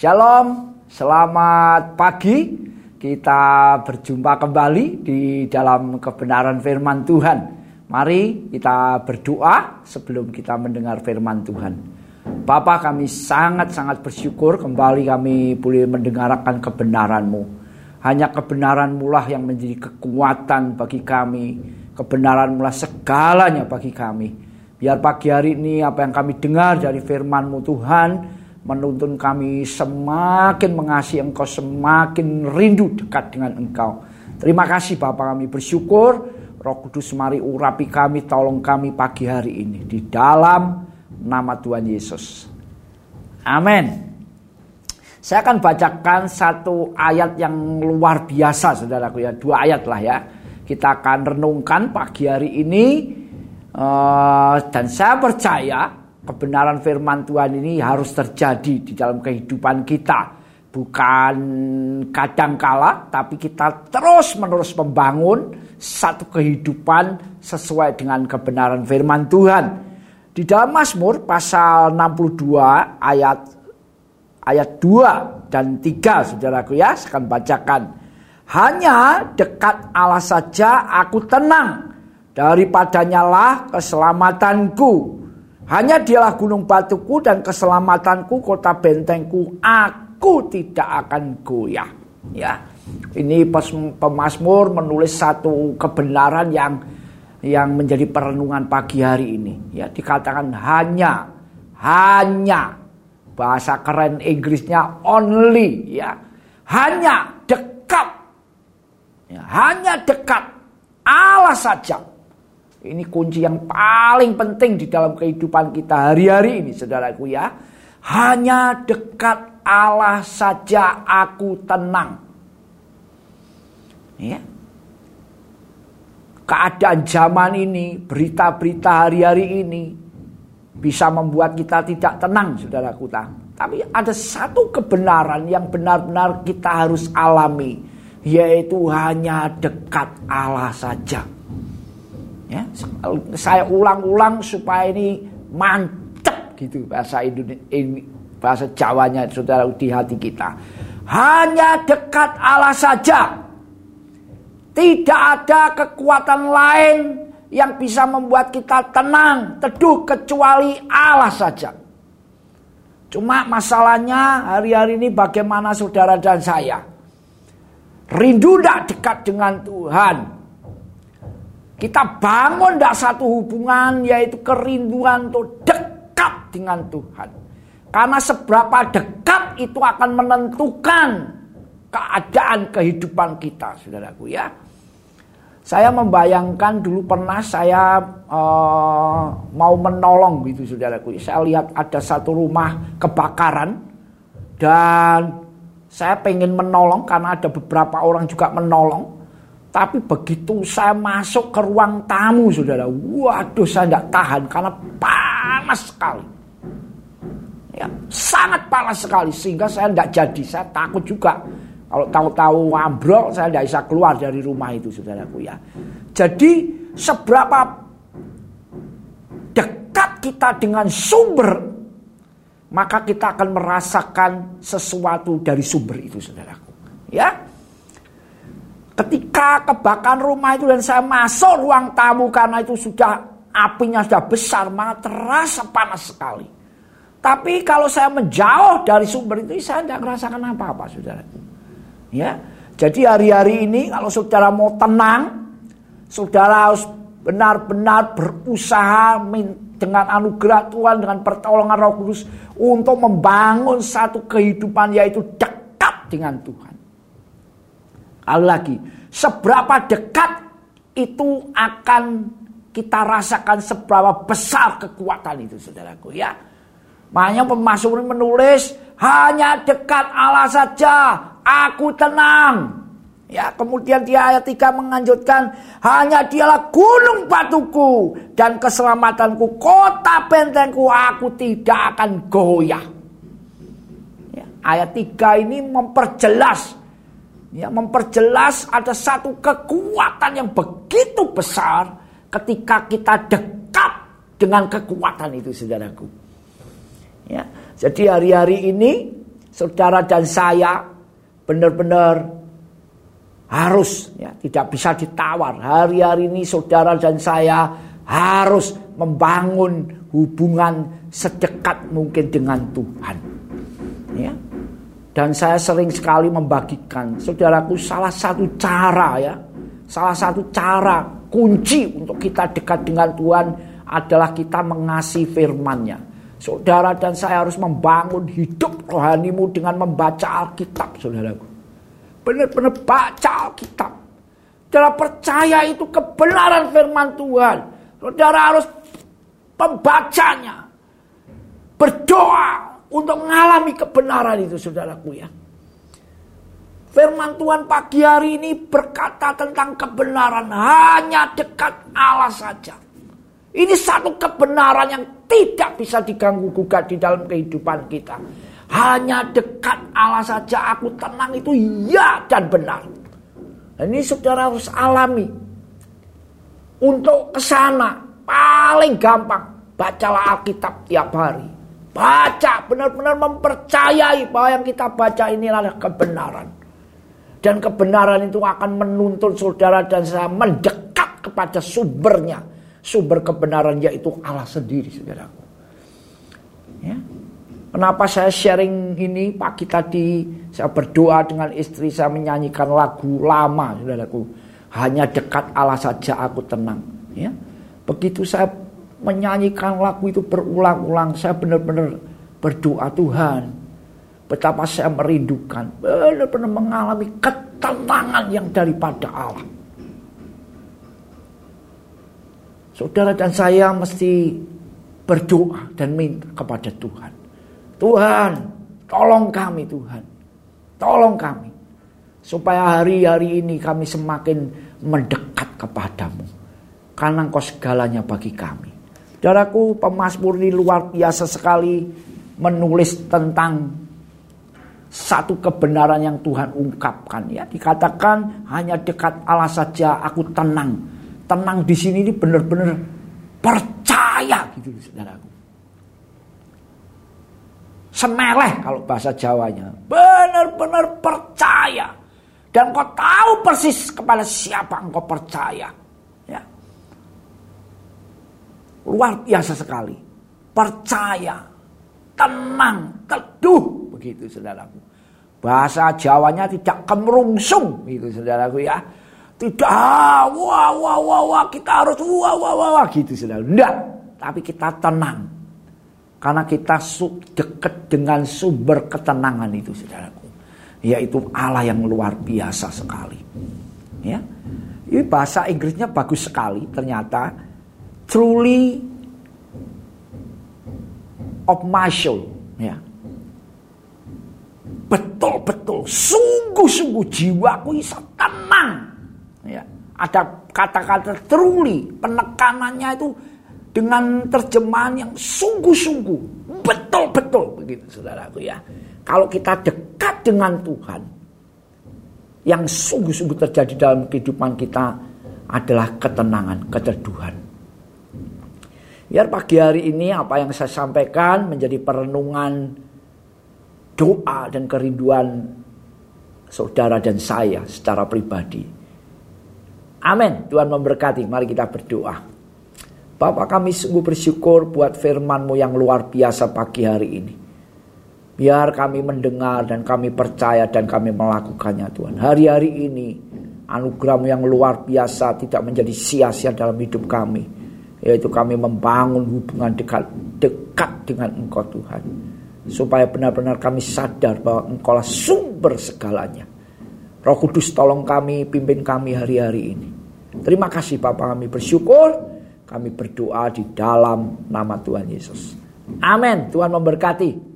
Shalom, selamat pagi. Kita berjumpa kembali di dalam kebenaran firman Tuhan. Mari kita berdoa sebelum kita mendengar firman Tuhan. Bapak kami sangat-sangat bersyukur kembali kami boleh mendengarkan kebenaran-Mu. Hanya kebenaran-Mu lah yang menjadi kekuatan bagi kami. Kebenaran-Mu lah segalanya bagi kami. Biar pagi hari ini apa yang kami dengar dari firman-Mu Tuhan menuntun kami semakin mengasihi Engkau, semakin rindu dekat dengan Engkau. Terima kasih Bapak kami bersyukur. Roh Kudus mari urapi kami, tolong kami pagi hari ini. Di dalam nama Tuhan Yesus. Amin. Saya akan bacakan satu ayat yang luar biasa saudaraku ya. Dua ayat lah ya. Kita akan renungkan pagi hari ini. Uh, dan saya percaya kebenaran firman Tuhan ini harus terjadi di dalam kehidupan kita. Bukan kadang kala, tapi kita terus menerus membangun satu kehidupan sesuai dengan kebenaran firman Tuhan. Di dalam Mazmur pasal 62 ayat ayat 2 dan 3 saudaraku ya, saya akan bacakan. Hanya dekat Allah saja aku tenang, daripadanya lah keselamatanku. Hanya dialah gunung batuku dan keselamatanku, kota bentengku. Aku tidak akan goyah. Ya, ini pemazmur menulis satu kebenaran yang yang menjadi perenungan pagi hari ini. Ya, dikatakan hanya, hanya bahasa keren Inggrisnya only. Ya, hanya dekat. Ya, hanya dekat Allah saja ini kunci yang paling penting di dalam kehidupan kita hari-hari ini saudaraku ya. Hanya dekat Allah saja aku tenang. Ya. Keadaan zaman ini, berita-berita hari-hari ini bisa membuat kita tidak tenang saudaraku. Tapi ada satu kebenaran yang benar-benar kita harus alami. Yaitu hanya dekat Allah saja. Ya, saya ulang-ulang supaya ini mantep gitu bahasa Indonesia bahasa Jawanya saudara di hati kita. Hanya dekat Allah saja. Tidak ada kekuatan lain yang bisa membuat kita tenang, teduh kecuali Allah saja. Cuma masalahnya hari-hari ini bagaimana saudara dan saya. Rindu tidak dekat dengan Tuhan. Kita bangun tidak satu hubungan yaitu kerinduan untuk dekat dengan Tuhan. Karena seberapa dekat itu akan menentukan keadaan kehidupan kita, saudaraku ya. Saya membayangkan dulu pernah saya uh, mau menolong gitu, saudaraku. Saya lihat ada satu rumah kebakaran dan saya pengen menolong karena ada beberapa orang juga menolong. Tapi begitu saya masuk ke ruang tamu saudara, waduh saya tidak tahan karena panas sekali. Ya, sangat panas sekali sehingga saya tidak jadi, saya takut juga. Kalau tahu-tahu ambrol saya tidak bisa keluar dari rumah itu saudaraku ya. Jadi seberapa dekat kita dengan sumber maka kita akan merasakan sesuatu dari sumber itu saudaraku. Ya, Ketika kebakaran rumah itu dan saya masuk ruang tamu karena itu sudah apinya sudah besar, maka terasa panas sekali. Tapi kalau saya menjauh dari sumber itu, saya tidak merasakan apa-apa, saudara. Ya, jadi hari-hari ini kalau saudara mau tenang, saudara harus benar-benar berusaha dengan anugerah Tuhan, dengan pertolongan Roh Kudus untuk membangun satu kehidupan yaitu dekat dengan Tuhan. Sekali lagi, seberapa dekat itu akan kita rasakan seberapa besar kekuatan itu saudaraku ya. Makanya pemasmur menulis hanya dekat Allah saja aku tenang. Ya, kemudian di ayat 3 menganjutkan hanya dialah gunung batuku dan keselamatanku, kota bentengku aku tidak akan goyah. Ya, ayat 3 ini memperjelas ya memperjelas ada satu kekuatan yang begitu besar ketika kita dekat dengan kekuatan itu saudaraku. Ya, jadi hari-hari ini saudara dan saya benar-benar harus ya tidak bisa ditawar. Hari-hari ini saudara dan saya harus membangun hubungan sedekat mungkin dengan Tuhan. Ya. Dan saya sering sekali membagikan, saudaraku salah satu cara ya, salah satu cara kunci untuk kita dekat dengan Tuhan adalah kita mengasihi firman-Nya. Saudara dan saya harus membangun hidup rohanimu dengan membaca Alkitab, saudaraku. Benar-benar baca Alkitab. Saudara percaya itu kebenaran firman Tuhan. Saudara harus pembacanya. Berdoa untuk mengalami kebenaran itu, saudaraku ya. Firman Tuhan pagi hari ini berkata tentang kebenaran hanya dekat Allah saja. Ini satu kebenaran yang tidak bisa diganggu gugat di dalam kehidupan kita. Hanya dekat Allah saja aku tenang itu ya dan benar. Dan ini saudara harus alami. Untuk ke sana paling gampang bacalah Alkitab tiap hari. Baca benar-benar mempercayai bahwa yang kita baca ini adalah kebenaran. Dan kebenaran itu akan menuntun saudara dan saya mendekat kepada sumbernya sumber kebenaran yaitu Allah sendiri saudaraku. Ya. Kenapa saya sharing ini pagi tadi saya berdoa dengan istri saya menyanyikan lagu lama saudaraku. Hanya dekat Allah saja aku tenang. Ya. Begitu saya menyanyikan lagu itu berulang-ulang saya benar-benar berdoa Tuhan. Betapa saya merindukan benar-benar mengalami ketenangan yang daripada Allah. Saudara dan saya mesti berdoa dan minta kepada Tuhan. Tuhan, tolong kami Tuhan. Tolong kami. Supaya hari-hari ini kami semakin mendekat kepadamu. Karena engkau segalanya bagi kami. Saudaraku, pemazmur ini luar biasa sekali menulis tentang satu kebenaran yang Tuhan ungkapkan ya dikatakan hanya dekat Allah saja aku tenang tenang di sini ini benar-benar percaya gitu saudaraku. Semeleh kalau bahasa Jawanya. Benar-benar percaya. Dan kau tahu persis kepada siapa engkau percaya. Ya. Luar biasa sekali. Percaya. Tenang. Teduh. Begitu saudaraku. Bahasa Jawanya tidak kemerungsung. Gitu saudaraku ya tidak, wah, wah, wah, wah, kita harus wah, wah, wah, wah, gitu saudara. Enggak, tapi kita tenang. Karena kita dekat dengan sumber ketenangan itu saudaraku. Yaitu Allah yang luar biasa sekali. Ya, ini bahasa Inggrisnya bagus sekali ternyata. Truly of soul. Ya. Betul-betul, sungguh-sungguh jiwaku bisa tenang Ya, ada kata-kata truly, penekanannya itu dengan terjemahan yang sungguh-sungguh, betul-betul begitu saudaraku ya. Kalau kita dekat dengan Tuhan, yang sungguh-sungguh terjadi dalam kehidupan kita adalah ketenangan, keteduhan. Biar pagi hari ini apa yang saya sampaikan menjadi perenungan doa dan kerinduan saudara dan saya secara pribadi Amin. Tuhan memberkati. Mari kita berdoa. Bapak kami sungguh bersyukur buat firman-Mu yang luar biasa pagi hari ini. Biar kami mendengar dan kami percaya dan kami melakukannya Tuhan. Hari-hari ini anugerah-Mu yang luar biasa tidak menjadi sia-sia dalam hidup kami. Yaitu kami membangun hubungan dekat, dekat dengan Engkau Tuhan. Supaya benar-benar kami sadar bahwa Engkau lah sumber segalanya. Roh Kudus tolong kami, pimpin kami hari-hari ini. Terima kasih Bapak kami bersyukur. Kami berdoa di dalam nama Tuhan Yesus. Amin. Tuhan memberkati.